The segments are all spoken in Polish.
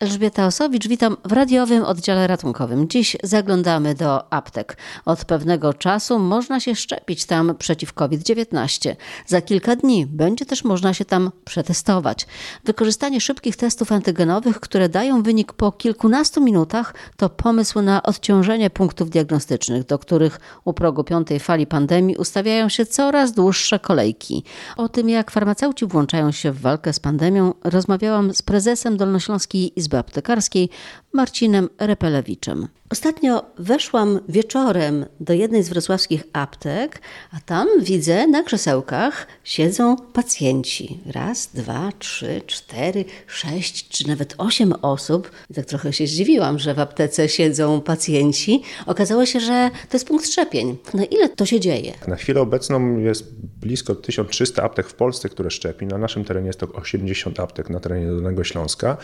Elżbieta Osowicz, witam w radiowym oddziale ratunkowym. Dziś zaglądamy do aptek. Od pewnego czasu można się szczepić tam przeciw COVID-19. Za kilka dni będzie też można się tam przetestować. Wykorzystanie szybkich testów antygenowych, które dają wynik po kilkunastu minutach, to pomysł na odciążenie punktów diagnostycznych, do których u progu piątej fali pandemii ustawiają się coraz dłuższe kolejki. O tym, jak farmaceuci włączają się w walkę z pandemią, rozmawiałam z prezesem Dolnośląskiej Izby Aptekarskiej Marcinem Repelewiczem. Ostatnio weszłam wieczorem do jednej z wrocławskich aptek, a tam widzę na krzesełkach siedzą pacjenci. Raz, dwa, trzy, cztery, sześć, czy nawet osiem osób. I tak trochę się zdziwiłam, że w aptece siedzą pacjenci. Okazało się, że to jest punkt szczepień. Na ile to się dzieje? Na chwilę obecną jest blisko 1300 aptek w Polsce, które szczepi. Na naszym terenie jest to 80 aptek na terenie Dolnego Śląska.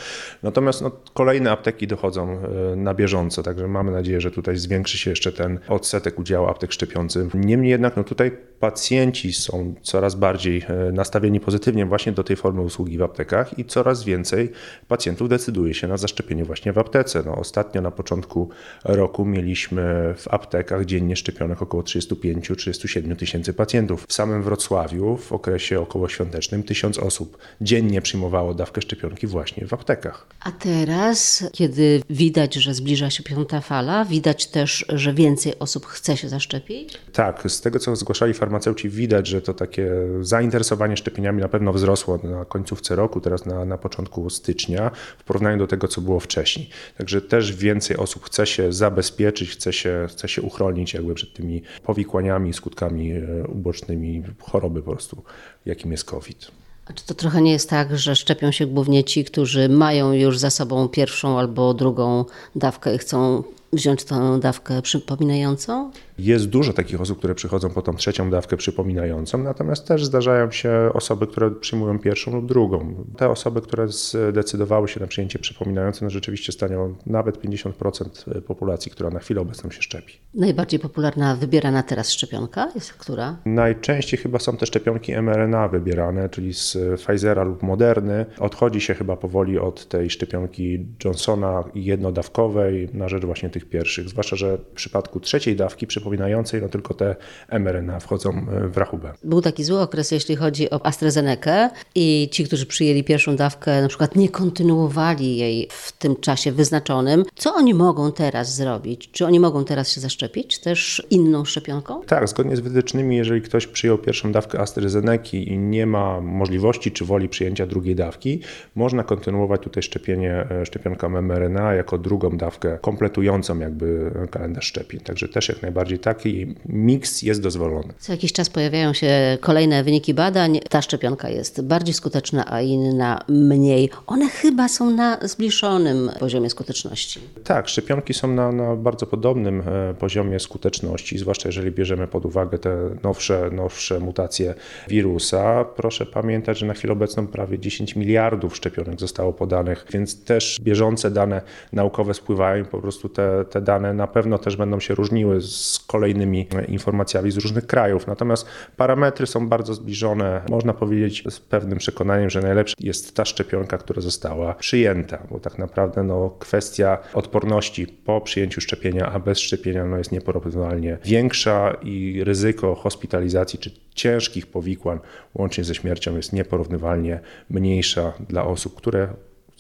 Natomiast no, kolejne apteki dochodzą e, na bieżąco, także mamy nadzieję, że tutaj zwiększy się jeszcze ten odsetek udziału aptek szczepiących. Niemniej jednak no tutaj pacjenci są coraz bardziej e, nastawieni pozytywnie właśnie do tej formy usługi w aptekach i coraz więcej pacjentów decyduje się na zaszczepienie właśnie w aptece. No, ostatnio na początku roku mieliśmy w aptekach dziennie szczepionych około 35-37 tysięcy pacjentów. W samym Wrocławiu w okresie okołoświątecznym tysiąc osób dziennie przyjmowało dawkę szczepionki właśnie w aptekach. A teraz, kiedy widać, że zbliża się piąta fala, widać też, że więcej osób chce się zaszczepić? Tak, z tego co zgłaszali farmaceuci widać, że to takie zainteresowanie szczepieniami na pewno wzrosło na końcówce roku, teraz na, na początku stycznia, w porównaniu do tego, co było wcześniej. Także też więcej osób chce się zabezpieczyć, chce się, chce się uchronić jakby przed tymi powikłaniami, skutkami e, ubocznymi choroby po prostu, jakim jest COVID. A czy to trochę nie jest tak, że szczepią się głównie ci, którzy mają już za sobą pierwszą albo drugą dawkę i chcą wziąć tę dawkę przypominającą? Jest dużo takich osób, które przychodzą po tą trzecią dawkę przypominającą, natomiast też zdarzają się osoby, które przyjmują pierwszą lub drugą. Te osoby, które zdecydowały się na przyjęcie przypominające, no rzeczywiście stanowią nawet 50% populacji, która na chwilę obecną się szczepi. Najbardziej popularna wybierana teraz szczepionka jest która? Najczęściej chyba są te szczepionki mRNA wybierane, czyli z Pfizera lub Moderny. Odchodzi się chyba powoli od tej szczepionki Johnsona jednodawkowej na rzecz właśnie tych pierwszych, zwłaszcza, że w przypadku trzeciej dawki przypominającej, no tylko te mRNA wchodzą e, w rachubę. Był taki zły okres, jeśli chodzi o AstraZeneca i ci, którzy przyjęli pierwszą dawkę, na przykład nie kontynuowali jej w tym czasie wyznaczonym. Co oni mogą teraz zrobić? Czy oni mogą teraz się zaszczepić też inną szczepionką? Tak, zgodnie z wytycznymi, jeżeli ktoś przyjął pierwszą dawkę AstraZeneca i nie ma możliwości czy woli przyjęcia drugiej dawki, można kontynuować tutaj szczepienie e, szczepionką mRNA jako drugą dawkę kompletującą jakby kalendarz szczepień. Także też jak najbardziej taki miks jest dozwolony. Co jakiś czas pojawiają się kolejne wyniki badań. Ta szczepionka jest bardziej skuteczna, a inna mniej. One chyba są na zbliżonym poziomie skuteczności. Tak, szczepionki są na, na bardzo podobnym e, poziomie skuteczności, zwłaszcza jeżeli bierzemy pod uwagę te nowsze, nowsze mutacje wirusa. Proszę pamiętać, że na chwilę obecną prawie 10 miliardów szczepionek zostało podanych, więc też bieżące dane naukowe spływają i po prostu te, te dane na pewno też będą się różniły z kolejnymi informacjami z różnych krajów. Natomiast parametry są bardzo zbliżone. Można powiedzieć z pewnym przekonaniem, że najlepsza jest ta szczepionka, która została przyjęta, bo tak naprawdę no, kwestia odporności po przyjęciu szczepienia, a bez szczepienia no, jest nieporównywalnie większa i ryzyko hospitalizacji czy ciężkich powikłań łącznie ze śmiercią jest nieporównywalnie mniejsza dla osób, które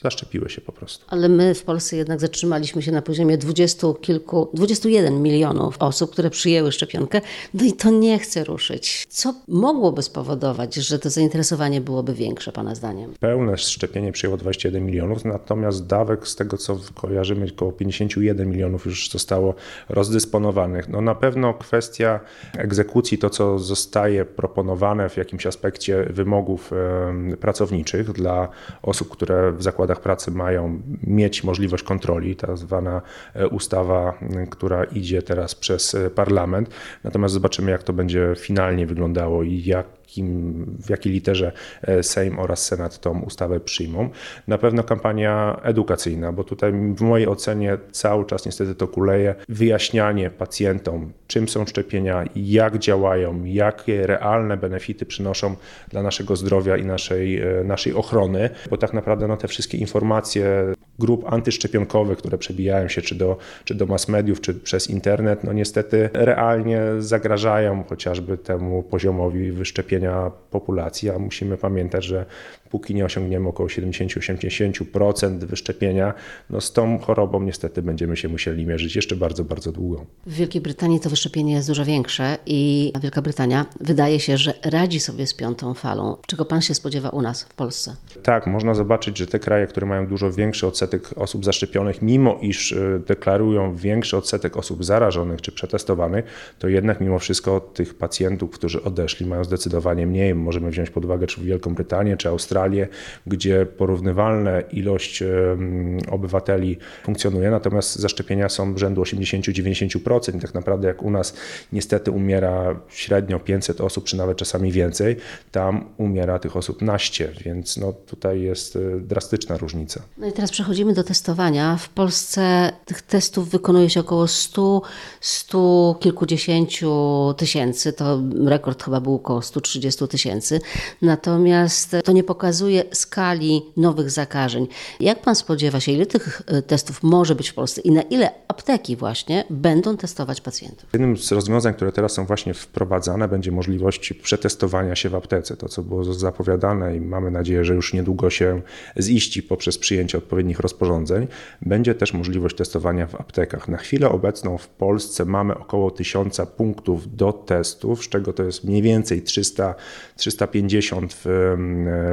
zaszczepiły się po prostu. Ale my w Polsce jednak zatrzymaliśmy się na poziomie dwudziestu kilku, 21 milionów osób, które przyjęły szczepionkę, no i to nie chce ruszyć. Co mogłoby spowodować, że to zainteresowanie byłoby większe, Pana zdaniem? Pełne szczepienie przyjęło 21 milionów, natomiast dawek z tego, co kojarzymy, około 51 milionów już zostało rozdysponowanych. No na pewno kwestia egzekucji, to co zostaje proponowane w jakimś aspekcie wymogów pracowniczych dla osób, które w zakładach zakładach pracy mają mieć możliwość kontroli, ta zwana e, ustawa, która idzie teraz przez e, parlament. Natomiast zobaczymy, jak to będzie finalnie wyglądało i jak w jakiej literze Sejm oraz Senat tą ustawę przyjmą. Na pewno kampania edukacyjna, bo tutaj w mojej ocenie cały czas niestety to kuleje. Wyjaśnianie pacjentom, czym są szczepienia, jak działają, jakie realne benefity przynoszą dla naszego zdrowia i naszej, naszej ochrony, bo tak naprawdę no, te wszystkie informacje grup antyszczepionkowych, które przebijają się czy do, czy do mass mediów, czy przez internet, no niestety realnie zagrażają chociażby temu poziomowi wyszczepienia populacji, a musimy pamiętać, że póki nie osiągniemy około 70-80% wyszczepienia, no z tą chorobą niestety będziemy się musieli mierzyć jeszcze bardzo, bardzo długo. W Wielkiej Brytanii to wyszczepienie jest dużo większe i Wielka Brytania wydaje się, że radzi sobie z piątą falą. Czego pan się spodziewa u nas w Polsce? Tak, można zobaczyć, że te kraje, które mają dużo większy odsetek osób zaszczepionych, mimo iż e, deklarują większy odsetek osób zarażonych czy przetestowanych, to jednak mimo wszystko tych pacjentów, którzy odeszli, mają zdecydowanie mniej. Możemy wziąć pod uwagę czy Wielką Brytanię, czy Australię, Australię, gdzie porównywalna ilość obywateli funkcjonuje, natomiast zaszczepienia są rzędu 80-90%. Tak naprawdę jak u nas niestety umiera średnio 500 osób, czy nawet czasami więcej, tam umiera tych osób naście, więc no tutaj jest e, drastyczna różnica. No i teraz przechodzimy do testowania. W Polsce tych testów wykonuje się około 100, 100 kilkudziesięciu tysięcy. To rekord chyba był około 130 tysięcy. Natomiast to nie pokazuje pokazuje skali nowych zakażeń. Jak pan spodziewa się, ile tych e, testów może być w Polsce i na ile apteki właśnie będą testować pacjentów? Jednym z rozwiązań, które teraz są właśnie wprowadzane, będzie możliwość przetestowania się w aptece. To, co było zapowiadane i mamy nadzieję, że już niedługo się ziści poprzez przyjęcie odpowiednich rozporządzeń, będzie też możliwość testowania w aptekach. Na chwilę obecną w Polsce mamy około 1000 punktów do testów, z czego to jest mniej więcej 300, 350 w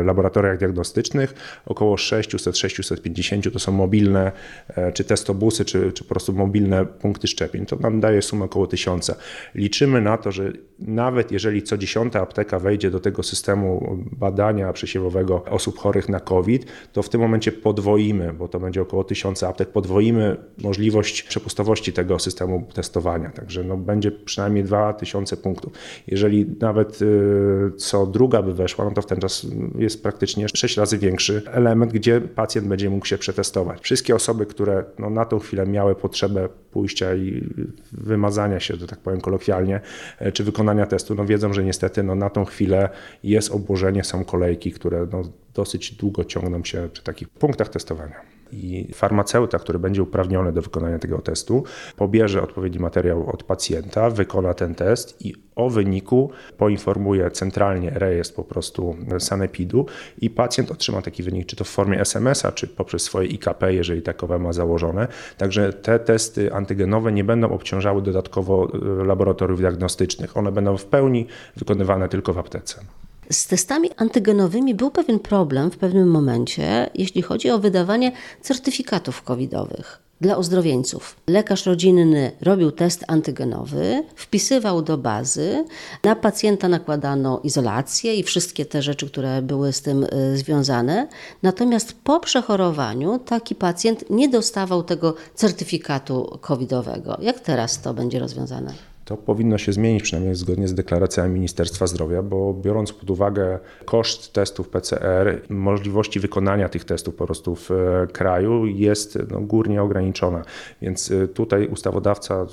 laboratoriach laboratoriach diagnostycznych. Około 600-650 to są mobilne, e, czy testobusy, czy, czy po prostu mobilne punkty szczepień. To nam daje sumę około 1000. Liczymy na to, że nawet jeżeli co dziesiąta apteka wejdzie do tego systemu badania przesiewowego osób chorych na COVID, to w tym momencie podwoimy, bo to będzie około 1000 aptek, podwoimy możliwość przepustowości tego systemu testowania. Także no, będzie przynajmniej 2000 punktów. Jeżeli nawet y, co druga by weszła, no to w ten czas jest praktycznie 6 razy większy element, gdzie pacjent będzie mógł się przetestować. Wszystkie osoby, które no, na tą chwilę miały potrzebę pójścia i wymazania się, że tak powiem kolokwialnie, e, czy wykonania testu, no wiedzą, że niestety no, na tą chwilę jest obłożenie, są kolejki, które no, dosyć długo ciągną się przy takich punktach testowania i farmaceuta, który będzie uprawniony do wykonania tego testu, pobierze odpowiedni materiał od pacjenta, wykona ten test i o wyniku poinformuje centralnie rejestr po prostu sanepidu i pacjent otrzyma taki wynik, czy to w formie SMS-a, czy poprzez swoje IKP, jeżeli takowe ma założone. Także te testy antygenowe nie będą obciążały dodatkowo e, laboratoriów diagnostycznych. One będą w pełni wykonywane tylko w aptece. Z testami antygenowymi był pewien problem w pewnym momencie, jeśli chodzi o wydawanie certyfikatów covidowych dla ozdrowieńców. Lekarz rodzinny robił test antygenowy, wpisywał do bazy, na pacjenta nakładano izolację i wszystkie te rzeczy, które były z tym y, związane. Natomiast po przechorowaniu taki pacjent nie dostawał tego certyfikatu covidowego. Jak teraz to będzie rozwiązane? To powinno się zmienić, przynajmniej zgodnie z deklaracjami Ministerstwa Zdrowia, bo biorąc pod uwagę koszt testów PCR, możliwości wykonania tych testów po prostu w e, kraju jest no, górnie ograniczona. Więc e, tutaj ustawodawca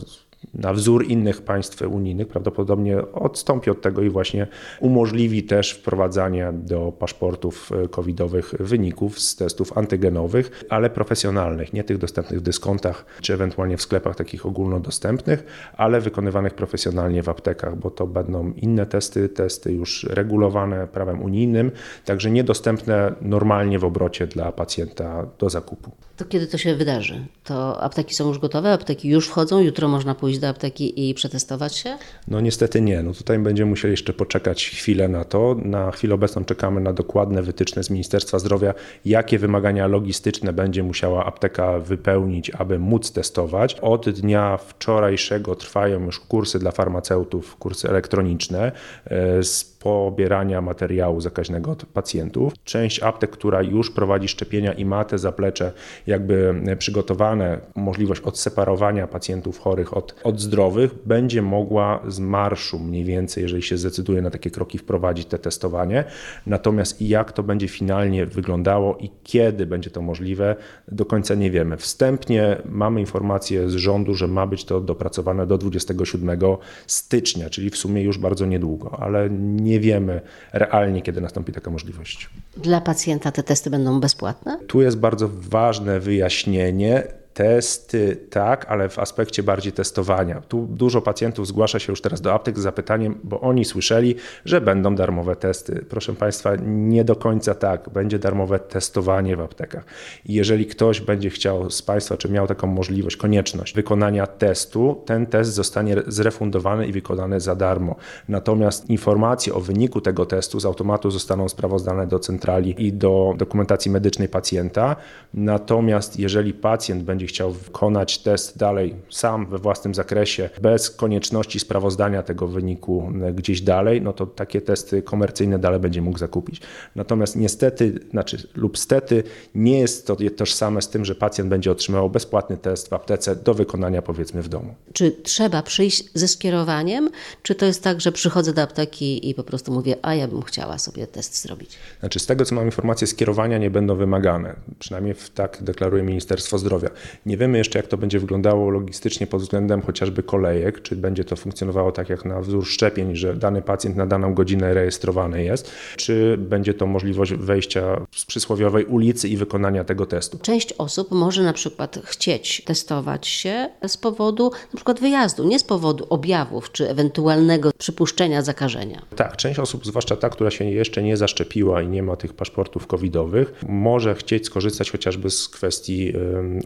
na wzór innych państw unijnych, prawdopodobnie odstąpi od tego i właśnie umożliwi też wprowadzanie do paszportów e, covidowych wyników z testów antygenowych, ale profesjonalnych, nie tych dostępnych w dyskontach czy ewentualnie w sklepach takich ogólnodostępnych, ale wykonywanych profesjonalnie w aptekach, bo to będą inne testy, testy już regulowane prawem unijnym, także niedostępne normalnie w obrocie dla pacjenta do zakupu. To kiedy to się wydarzy? To apteki są już gotowe, apteki już wchodzą, jutro można pójść do apteki i przetestować się? No niestety nie. No tutaj będziemy musieli jeszcze poczekać chwilę na to. Na chwilę obecną czekamy na dokładne wytyczne z Ministerstwa Zdrowia, jakie wymagania logistyczne będzie musiała apteka wypełnić, aby móc testować. Od dnia wczorajszego trwają już kursy dla farmaceutów, kursy elektroniczne e, z pobierania materiału zakaźnego od pacjentów. Część aptek, która już prowadzi szczepienia i ma te zaplecze jakby przygotowane, możliwość odseparowania pacjentów chorych od, od zdrowych, będzie mogła z marszu mniej więcej, jeżeli się zdecyduje na takie kroki, wprowadzić te testowanie. Natomiast jak to będzie finalnie wyglądało i kiedy będzie to możliwe, do końca nie wiemy. Wstępnie mamy informację z rządu, że ma być to dopracowane do 27 stycznia, czyli w sumie już bardzo niedługo, ale nie wiemy realnie, kiedy nastąpi taka możliwość. Dla pacjenta te testy będą bezpłatne? Tu jest bardzo ważne wyjaśnienie Testy tak, ale w aspekcie bardziej testowania. Tu dużo pacjentów zgłasza się już teraz do aptek z zapytaniem, bo oni słyszeli, że będą darmowe testy. Proszę Państwa, nie do końca tak. Będzie darmowe testowanie w aptekach. I jeżeli ktoś będzie chciał z Państwa, czy miał taką możliwość, konieczność wykonania testu, ten test zostanie zrefundowany i wykonany za darmo. Natomiast informacje o wyniku tego testu z automatu zostaną sprawozdane do centrali i do dokumentacji medycznej pacjenta. Natomiast jeżeli pacjent będzie będzie chciał wykonać test dalej sam we własnym zakresie, bez konieczności sprawozdania tego wyniku gdzieś dalej, no to takie testy komercyjne dalej będzie mógł zakupić. Natomiast niestety, znaczy lub stety, nie jest to tożsame z tym, że pacjent będzie otrzymywał bezpłatny test w aptece do wykonania powiedzmy w domu. Czy trzeba przyjść ze skierowaniem, czy to jest tak, że przychodzę do apteki i po prostu mówię, a ja bym chciała sobie test zrobić? Znaczy z tego co mam informację, skierowania nie będą wymagane. Przynajmniej tak deklaruje Ministerstwo Zdrowia. Nie wiemy jeszcze, jak to będzie wyglądało logistycznie pod względem chociażby kolejek, czy będzie to funkcjonowało tak jak na wzór szczepień, że dany pacjent na daną godzinę rejestrowany jest, czy będzie to możliwość wejścia z przysłowiowej ulicy i wykonania tego testu. Część osób może na przykład chcieć testować się z powodu na przykład wyjazdu, nie z powodu objawów czy ewentualnego przypuszczenia zakażenia. Tak, część osób, zwłaszcza ta, która się jeszcze nie zaszczepiła i nie ma tych paszportów covidowych, może chcieć skorzystać chociażby z kwestii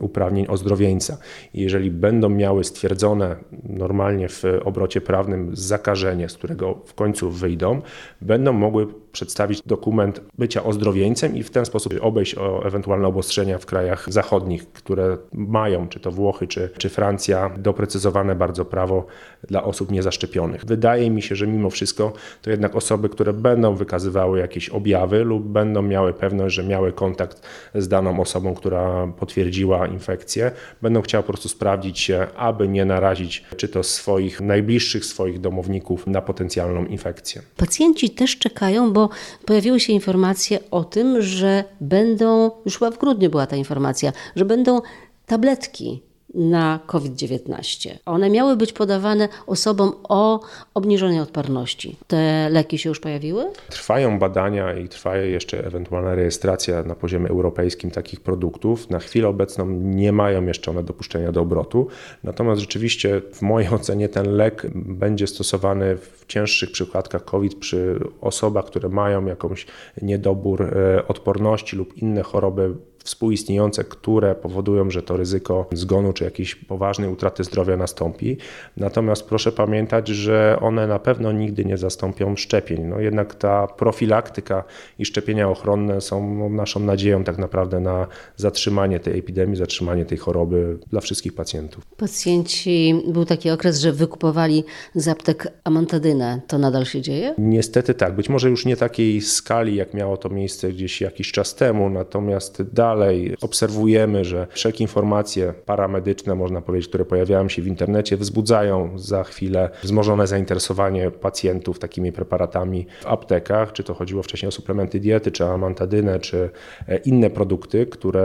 uprawnień uprawnień ozdrowieńca. Jeżeli będą miały stwierdzone normalnie w obrocie prawnym zakażenie, z którego w końcu wyjdą, będą mogły przedstawić dokument bycia ozdrowieńcem i w ten sposób obejść o ewentualne obostrzenia w krajach zachodnich, które mają, czy to Włochy, czy, czy Francja, doprecyzowane bardzo prawo dla osób niezaszczepionych. Wydaje mi się, że mimo wszystko to jednak osoby, które będą wykazywały jakieś objawy lub będą miały pewność, że miały kontakt z daną osobą, która potwierdziła infekcję, będą chciały po prostu sprawdzić się, aby nie narazić czy to swoich najbliższych, swoich domowników na potencjalną infekcję. Pacjenci też czekają, bo bo pojawiły się informacje o tym, że będą, już chyba w grudniu była ta informacja, że będą tabletki na COVID-19. One miały być podawane osobom o obniżonej odporności. Te leki się już pojawiły? Trwają badania i trwa jeszcze ewentualna rejestracja na poziomie europejskim takich produktów. Na chwilę obecną nie mają jeszcze one dopuszczenia do obrotu. Natomiast rzeczywiście w mojej ocenie ten lek będzie stosowany w cięższych przypadkach COVID przy osobach, które mają jakąś niedobór e, odporności lub inne choroby współistniejące, które powodują, że to ryzyko zgonu czy jakiejś poważnej utraty zdrowia nastąpi. Natomiast proszę pamiętać, że one na pewno nigdy nie zastąpią szczepień. No jednak ta profilaktyka i szczepienia ochronne są naszą nadzieją tak naprawdę na zatrzymanie tej epidemii, zatrzymanie tej choroby dla wszystkich pacjentów. Pacjenci, był taki okres, że wykupowali z aptek amantadynę. To nadal się dzieje? Niestety tak. Być może już nie takiej skali, jak miało to miejsce gdzieś jakiś czas temu, natomiast dalej dalej obserwujemy, że wszelkie informacje paramedyczne, można powiedzieć, które pojawiają się w internecie, wzbudzają za chwilę wzmożone zainteresowanie pacjentów takimi preparatami w aptekach, czy to chodziło wcześniej o suplementy diety, czy amantadynę, czy e, inne produkty, które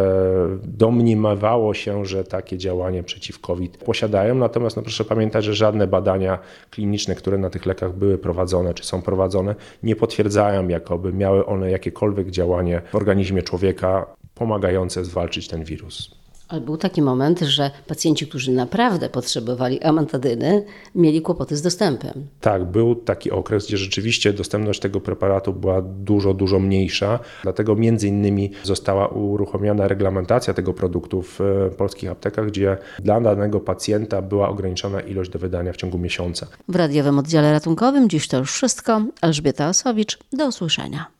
domniemawało się, że takie działanie przeciw COVID posiadają. Natomiast no proszę pamiętać, że żadne badania kliniczne, które na tych lekach były prowadzone, czy są prowadzone, nie potwierdzają, jakoby miały one jakiekolwiek działanie w organizmie człowieka pomagające zwalczyć ten wirus. Ale był taki moment, że pacjenci, którzy naprawdę potrzebowali amantadyny, mieli kłopoty z dostępem. Tak, był taki okres, gdzie rzeczywiście dostępność tego preparatu była dużo, dużo mniejsza. Dlatego między innymi została uruchomiona reglamentacja tego produktu w e, polskich aptekach, gdzie dla danego pacjenta była ograniczona ilość do wydania w ciągu miesiąca. W radiowym oddziale ratunkowym dziś to już wszystko. Elżbieta Osowicz, do usłyszenia.